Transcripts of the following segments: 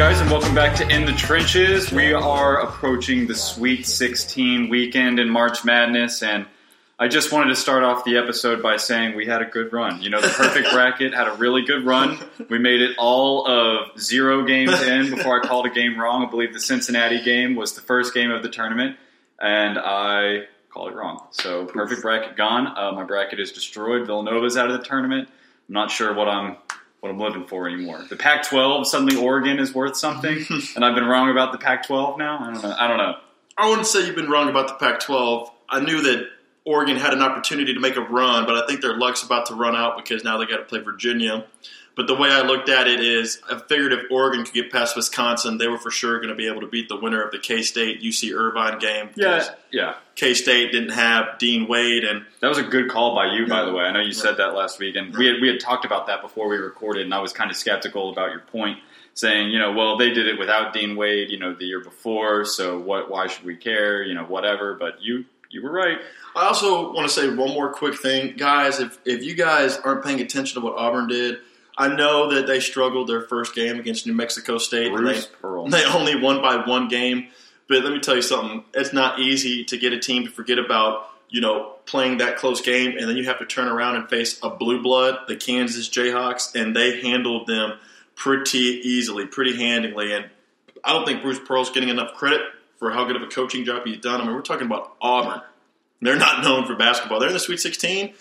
Guys, and welcome back to In the Trenches. We are approaching the Sweet 16 weekend in March Madness, and I just wanted to start off the episode by saying we had a good run. You know, the perfect bracket had a really good run. We made it all of zero games in before I called a game wrong. I believe the Cincinnati game was the first game of the tournament, and I called it wrong. So perfect bracket gone. Uh, my bracket is destroyed. Villanova's out of the tournament. I'm not sure what I'm what I'm living for anymore. The Pac-12 suddenly Oregon is worth something, and I've been wrong about the Pac-12 now. I don't know. I don't know. I wouldn't say you've been wrong about the Pac-12. I knew that Oregon had an opportunity to make a run, but I think their luck's about to run out because now they got to play Virginia. But the way I looked at it is, I figured if Oregon could get past Wisconsin, they were for sure going to be able to beat the winner of the K State UC Irvine game. Yeah, yeah. K State didn't have Dean Wade, and That was a good call by you, by the way. I know you said that last week, and we had we had talked about that before we recorded, and I was kind of skeptical about your point, saying, you know, well, they did it without Dean Wade, you know, the year before, so what? Why should we care? You know, whatever. But you you were right. I also want to say one more quick thing, guys. If if you guys aren't paying attention to what Auburn did, I know that they struggled their first game against New Mexico State. and Bruce they, Pearl. They only won by one game. But let me tell you something. It's not easy to get a team to forget about, you know, playing that close game and then you have to turn around and face a blue blood, the Kansas Jayhawks, and they handled them pretty easily, pretty handily. And I don't think Bruce Pearl's getting enough credit for how good of a coaching job he's done. I mean, we're talking about Auburn. They're not known for basketball. They're in the Sweet 16,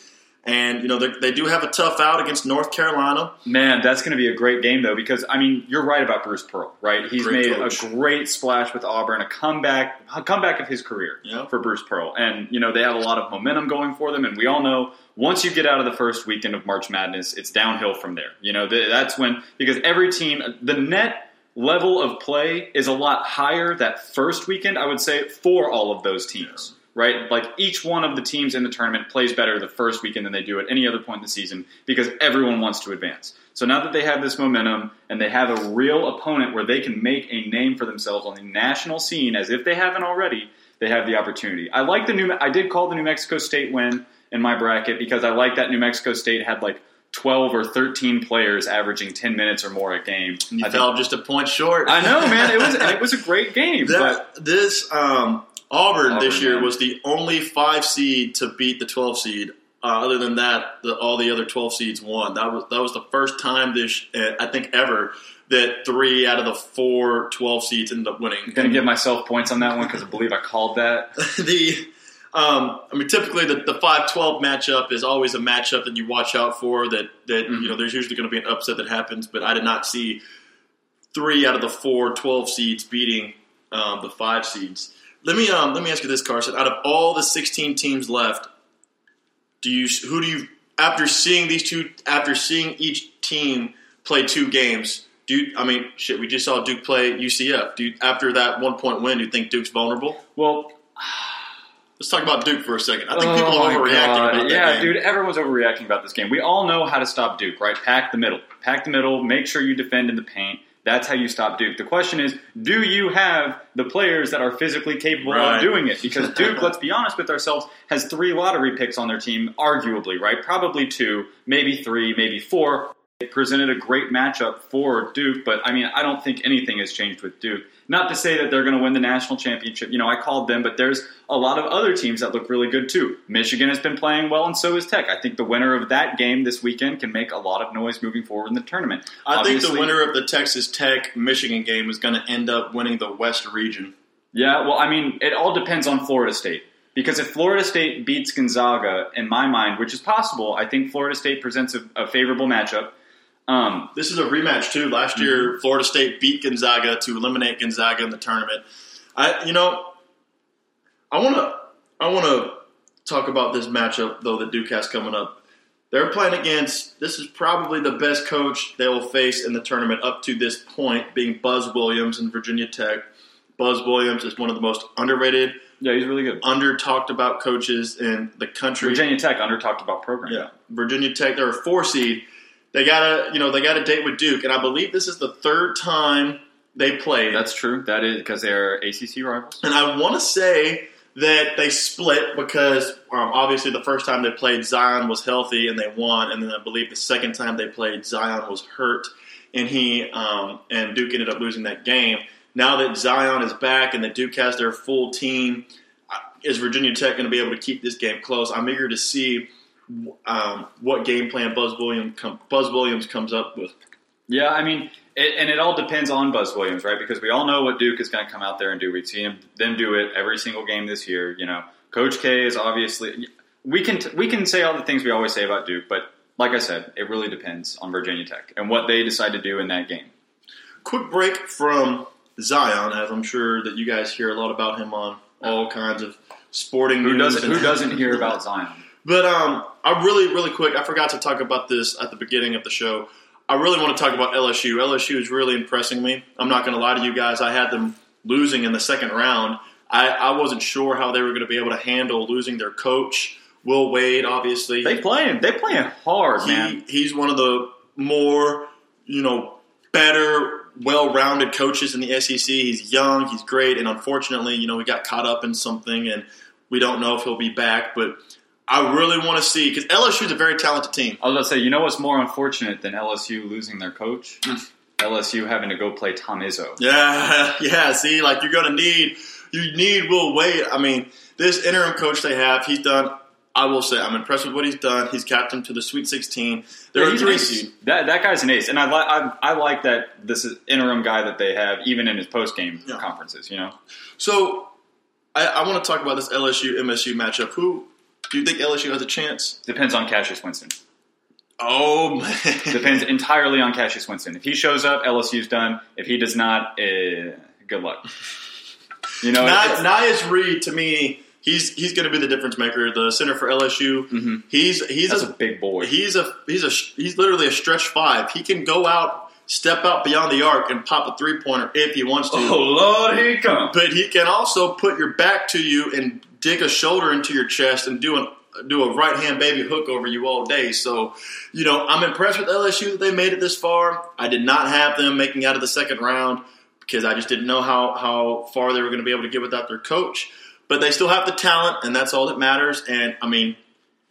and you know they they do have a tough out against North Carolina. Man, that's going to be a great game though, because I mean, you're right about Bruce Pearl, right? He's Great made coach. a great splash with Auburn, a comeback, a comeback of his career Yeah. for Bruce Pearl, and you know they have a lot of momentum going for them, and we all know once you get out of the first weekend of March Madness, it's downhill from there. You know that's when because every team, the net level of play is a lot higher that first weekend, I would say, for all of those teams. Right, like each one of the teams in the tournament plays better the first weekend than they do at any other point in the season because everyone wants to advance. So now that they have this momentum and they have a real opponent where they can make a name for themselves on the national scene, as if they haven't already, they have the opportunity. I like the new. I did call the New Mexico State win in my bracket because I like that New Mexico State had like 12 or 13 players averaging 10 minutes or more a game. You I, fell just a point short. I know, man. It was it was a great game. but That, this um, Auburn, this year man. was the only five seed to beat the 12 seed. Uh, other than that, the, all the other 12 seeds won. That was that was the first time this uh, I think ever that three out of the four 12 seeds ended up winning. I'm gonna give myself points on that one because I believe I called that. the um, I mean, typically the, the 5-12 matchup is always a matchup that you watch out for. That that Mhm. you know, there's usually going to be an upset that happens, but I did not see three out of the four 12 seeds beating um, the five seeds. Let me um, let me ask you this, Carson. Out of all the 16 teams left, do you who do you after seeing these two after seeing each team play two games? Do you, I mean shit? We just saw Duke play UCF. Do you, after that one point win, do you think Duke's vulnerable? Well, Let's talk about Duke for a second. I think oh people are overreacting God. about that Yeah, game. dude, everyone's overreacting about this game. We all know how to stop Duke, right? Pack the middle. Pack the middle. Make sure you defend in the paint. That's how you stop Duke. The question is, do you have the players that are physically capable Right. of doing it? Because Duke, let's be honest with ourselves, has three lottery picks on their team, arguably, right? Probably two, maybe three, maybe four. It presented a great matchup for Duke, but I mean, I don't think anything has changed with Duke. Not to say that they're going to win the national championship. You know, I called them, but there's a lot of other teams that look really good too. Michigan has been playing well, and so is Tech. I think the winner of that game this weekend can make a lot of noise moving forward in the tournament. I think the winner of the Texas Tech Michigan game is going to end up winning the West region. Yeah, well, I mean, it all depends on Florida State. Because if Florida State beats Gonzaga, in my mind, which is possible, I think Florida State presents a, a favorable matchup. Um, This is a rematch too. Last year, Florida State beat Gonzaga to eliminate Gonzaga in the tournament. I, you know, I want to, I want to talk about this matchup though that Duke has coming up. They're playing against. This is probably the best coach they will face in the tournament up to this point, being Buzz Williams in Virginia Tech. Buzz Williams is one of the most underrated, Yeah, he's really good. under talked about coaches in the country. Virginia Tech under talked about program. Yeah, Virginia Tech. They're a four seed. They got a you know they got a date with Duke, and I believe this is the third time they played. That's true. That is because they're ACC rivals. and I want to say that they split because um, obviously the first time they played Zion was healthy and they won, and then I believe the second time they played Zion was hurt and he um, and Duke ended up losing that game. Now that Zion is back and that Duke has their full team, uh, is Virginia Tech going to be able to keep this game close? I'm eager to see um, what game plan Buzz Williams com- Buzz Williams comes up with. Yeah, I mean, it, and it all depends on Buzz Williams, right? Because we all know what Duke is going to come out there and do. We've seen him, them do it every single game this year. You know, Coach K is obviously. We can we can say all the things we always say about Duke, but like I said, it really depends on Virginia Tech and what they decide to do in that game. Quick break from Zion, as I'm sure that you guys hear a lot about him on all kinds of sporting Who news. doesn't Who doesn't hear about Zion? But um, I really, really quick, I forgot to talk about this at the beginning of the show. I really want to talk about LSU. LSU is really impressing me. I'm not going to lie to you guys. I had them losing in the second round. I, I wasn't sure how they were going to be able to handle losing their coach, Will Wade. Obviously, They playing. They playing hard, man. he's one of the more, you know, better, well-rounded coaches in the SEC. He's young, he's great, and unfortunately, you know, we got caught up in something, and we don't know if he'll be back. But I really want to see because LSU is a very talented team. I was going to say, you know what's more unfortunate than LSU losing their coach? LSU having to go play Tom Izzo. Yeah, yeah. See, like you're gonna need you need Will Wade. I mean, this interim coach they have, he's done. I will say, I'm impressed with what he's done. He's captain to the Sweet 16. They're Yeah, three seed. That that guy's an ace, and I like I, I like that this is interim guy that they have even in his post game Yeah. conferences. You know, So I, I want to talk about this LSU MSU matchup. Who do you think LSU has a chance? depends on Cassius Winston. Oh man, Depends entirely on Cassius Winston. If he shows up, LSU's done. If he does not, eh, good luck. You know, Ni- Naz Reid to me, he's he's going to be the difference maker. The center for LSU. Mhm. He's he's a a big boy. he's a he's a he's literally a stretch five. He can go out, step out beyond the arc, and pop a three pointer if he wants to. oh Lord, he comes. But he can also put your back to you and dig a shoulder into your chest and do an do a right hand baby hook over you all day. So, you know, I'm impressed with LSU that they made it this far. I did not have them making out of the second round because I just didn't know how how far they were going to be able to get without their coach. But they still have the talent, and that's all that matters. And I mean,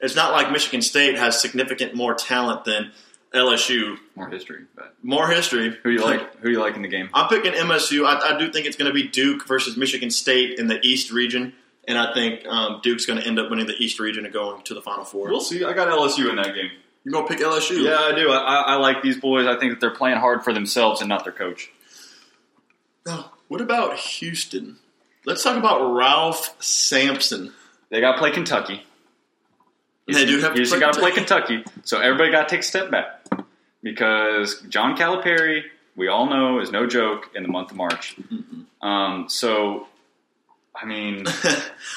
it's not like Michigan State has significant more talent than LSU. More history, but More history. who do you like? Who do you like in the game? I'm picking MSU. I, I do think it's going to be Duke versus Michigan State in the East region, and I think um, Duke's going to end up winning the East region and going to the Final 4 We'll see. I got LSU in that game. You're going to pick LSU? Yeah, I do. I, I, I like these boys. I think that they're playing hard for themselves and not their coach. Now, what about Houston? Let's talk about Ralph Sampson. They got to play Kentucky. They do have to Houston got to play Kentucky, so everybody got to take a step back because John Calipari, we all know, is no joke in the month of March. Um, so, I mean,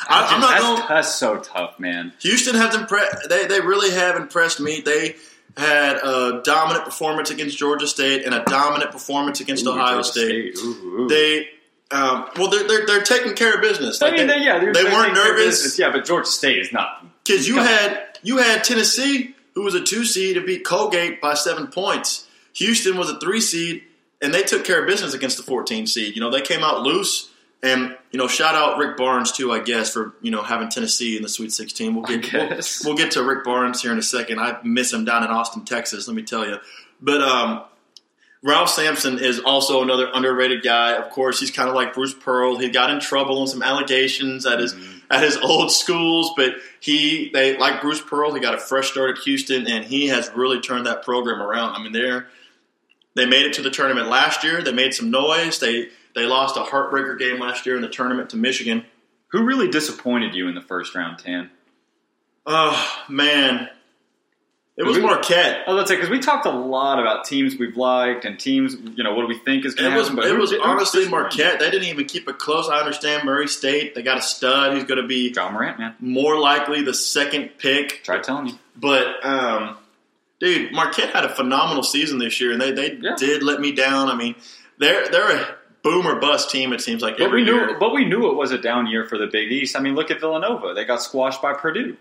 I, I'm not that's, going. that's so tough, man. Houston has impressed. They they really have impressed me. They had a dominant performance against Georgia State and a dominant performance against Ooh, Ohio Georgia State. Ooh, ooh. They. Um, well, they're, they're they're taking care of business. I mean, they- they, yeah, they're, they weren't taking care of nervous. Yeah, but Georgia State is not. Because you had you had Tennessee, who was a two seed, to beat Colgate by seven points. Houston was a three seed, and they took care of business against the 14 seed. You know, they came out loose, and you know, shout out Rick Barnes too, I guess, for you know having Tennessee in the Sweet 16. We'll get we'll, we'll get to Rick Barnes here in a second. I miss him down in Austin, Texas. Let me tell you, but um. Ralph Sampson is also another underrated guy. Of course, he's kind of like Bruce Pearl. He got in trouble and some allegations at his at his old schools, but he they like Bruce Pearl. He got a fresh start at Houston, and he has really turned that program around. I mean, they're they made it to the tournament last year. They made some noise. They they lost a heartbreaker game last year in the tournament to Michigan. Who really disappointed you in the first round, Tan? Oh man, it was We- Marquette. Oh, let's say because we talked a lot about teams we've liked and teams, you know, what do we think is going It to was happen. it who- was honestly? Marquette. They didn't even keep it close. I understand Murray State. They got a stud who's going to be John Morant, man. more likely the second pick. Try telling you. But um, dude, Marquette had a phenomenal season this year, and they they Yeah. did let me down. I mean, they're they're a boom or bust team. It seems like But every we knew, year. but we knew it was a down year for the Big East. I mean, look at Villanova; they got squashed by Purdue.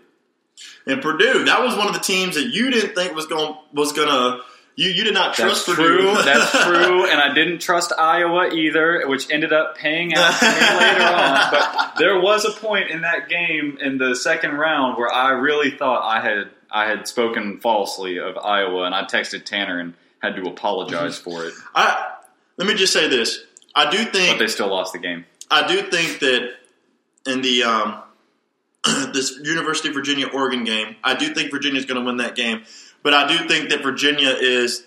And Purdue, that was one of the teams that you didn't think was going was gonna. You you did not That's trust Purdue. true. That's true. And I didn't trust Iowa either, which ended up paying out to me later on. But there was a point in that game in the second round where I really thought I had I had spoken falsely of Iowa, and I texted Tanner and had to apologize for it. I let me just say this. I do think, But they still lost the game. I do think that in the um, this University of Virginia Oregon game, I do think Virginia is going to win that game. But I do think that Virginia is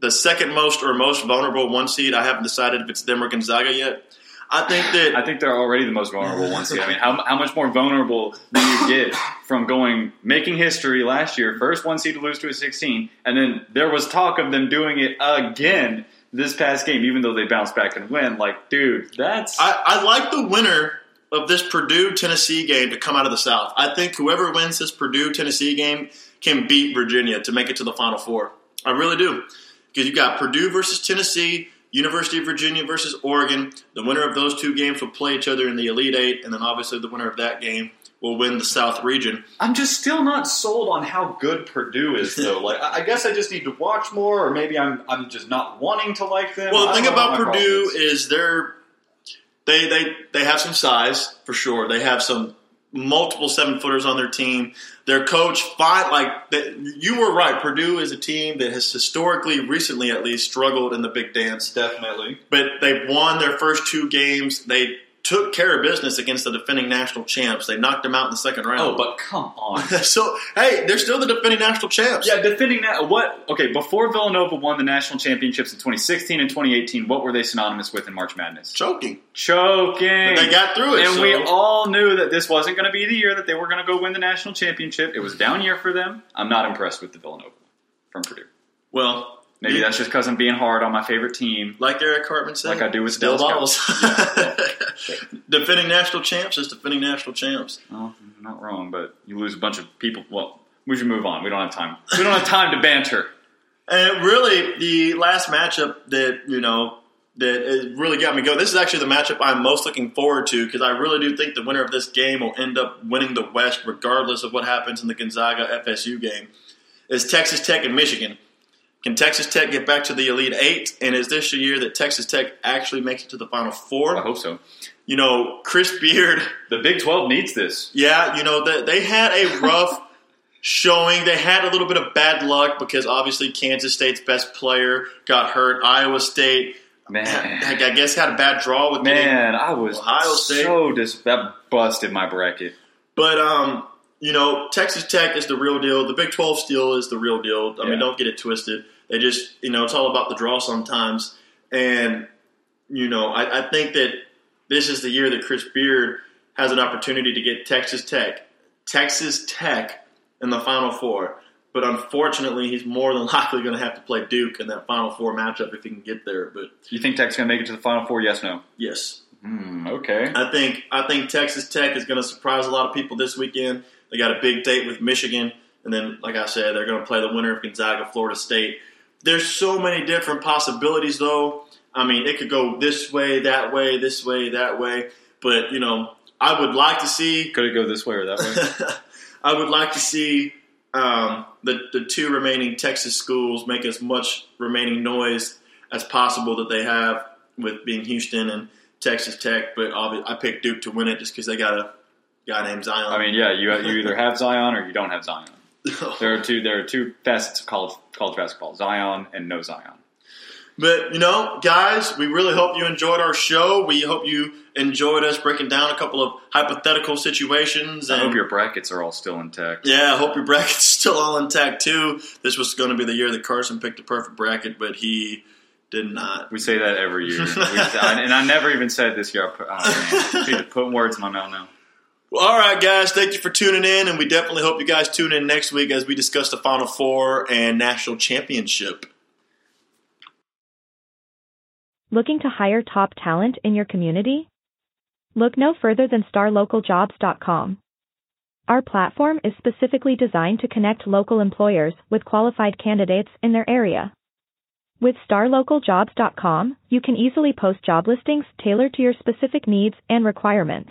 the second most or most vulnerable one seed. I haven't decided if it's them or Gonzaga yet. I think that I think they're already the most vulnerable one seed. I mean, how, how much more vulnerable do you get from going making history last year, first one seed to lose to a 16, and then there was talk of them doing it again this past game, even though they bounced back and win. Like, dude, that's I, I like the winner of this Purdue Tennessee game to come out of the South. I think whoever wins this Purdue Tennessee game can beat Virginia to make it to the Final Four. I really do. Because you've got Purdue versus Tennessee, University of Virginia versus Oregon. The winner of those two games will play each other in the Elite Eight, and then obviously the winner of that game will win the South region. I'm just still not sold on how good Purdue is, though. Like, I guess I just need to watch more, or maybe I'm I'm just not wanting to like them. Well, the thing about Purdue is. is they're they they they have some size for sure. They have some multiple seven footers on their team. Their coach, fine, like that, you were right. Purdue is a team that has historically, recently at least, struggled in the big dance. definitely. But they won their first two games. They took care of business against the defending national champs. They knocked them out in the second round. Oh, but come on. so hey, they're still the defending national champs. Yeah, defending that. What? Okay, before Villanova won the national championships in 2016 and 2018, what were they synonymous with in March Madness? choking. Choking. They got through it, and so- we all knew that this wasn't going to be the year that they were going to go win the national championship. It was a down year for them. I'm not impressed with the Villanova from Purdue. Well, Maybe you- that's just because I'm being hard on my favorite team. Like Eric Cartman said, Like I do with still Dallas balls. defending national champs is defending national champs. Well, not wrong, but you lose a bunch of people. Well, we should move on. We don't have time. We don't have time to banter. And really, the last matchup that you know that really got me going. This is actually the matchup I'm most looking forward to because I really do think the winner of this game will end up winning the West, regardless of what happens in the Gonzaga FSU game. Is Texas Tech and Michigan? Can Texas Tech get back to the Elite Eight? And is this a year that Texas Tech actually makes it to the Final Four? I hope so. You know, Chris Beard. The Big 12 needs this. Yeah, you know, they, they had a rough showing. They had a little bit of bad luck because obviously Kansas State's best player got hurt. Iowa State, Man. I I guess, had a bad draw with Man, I was Ohio State. so dis- that busted my bracket. But um, you know, Texas Tech is the real deal. The Big Twelve still is the real deal. I Yeah. mean, don't get it twisted. They just, you know, it's all about the draw sometimes. And you know, I, I think that this is the year that Chris Beard has an opportunity to get Texas Tech, Texas Tech in the Final Four. But unfortunately, he's more than likely going to have to play Duke in that Final Four matchup if he can get there. But You think Tech's going to make it to the Final Four? Yes, no. yes, Hmm, okay. I think I think Texas Tech is going to surprise a lot of people this weekend. They got a big date with Michigan, and then, like I said, they're going to play the winner of Gonzaga, Florida State. There's so many different possibilities, though. I mean, it could go this way, that way, this way, that way. But you know, I would like to see. Could it go this way or that way? I would like to see um, the the two remaining Texas schools make as much remaining noise as possible that they have with being Houston and Texas Tech. But I picked Duke to win it just because they got a guy named Zion. I mean, yeah, you you either have Zion or you don't have Zion. There are two there are two facets of college college basketball: Zion and no Zion. But you know, guys, we really hope you enjoyed our show. We hope you enjoyed us breaking down a couple of hypothetical situations. I hope your brackets are all still intact. yeah, I hope your bracket's still all intact too. This was going to be the year that Carson picked a perfect bracket, but he did not. We say that every year, We- and I never even said this year. I put, oh, man. Putting words in my mouth now. Well, all right, guys, thank you for tuning in, and we definitely hope you guys tune in next week as we discuss the Final Four and national championship. Looking to hire top talent in your community? Look no further than starlocaljobs.com. Our platform is specifically designed to connect local employers with qualified candidates in their area. With starlocaljobs.com, you can easily post job listings tailored to your specific needs and requirements.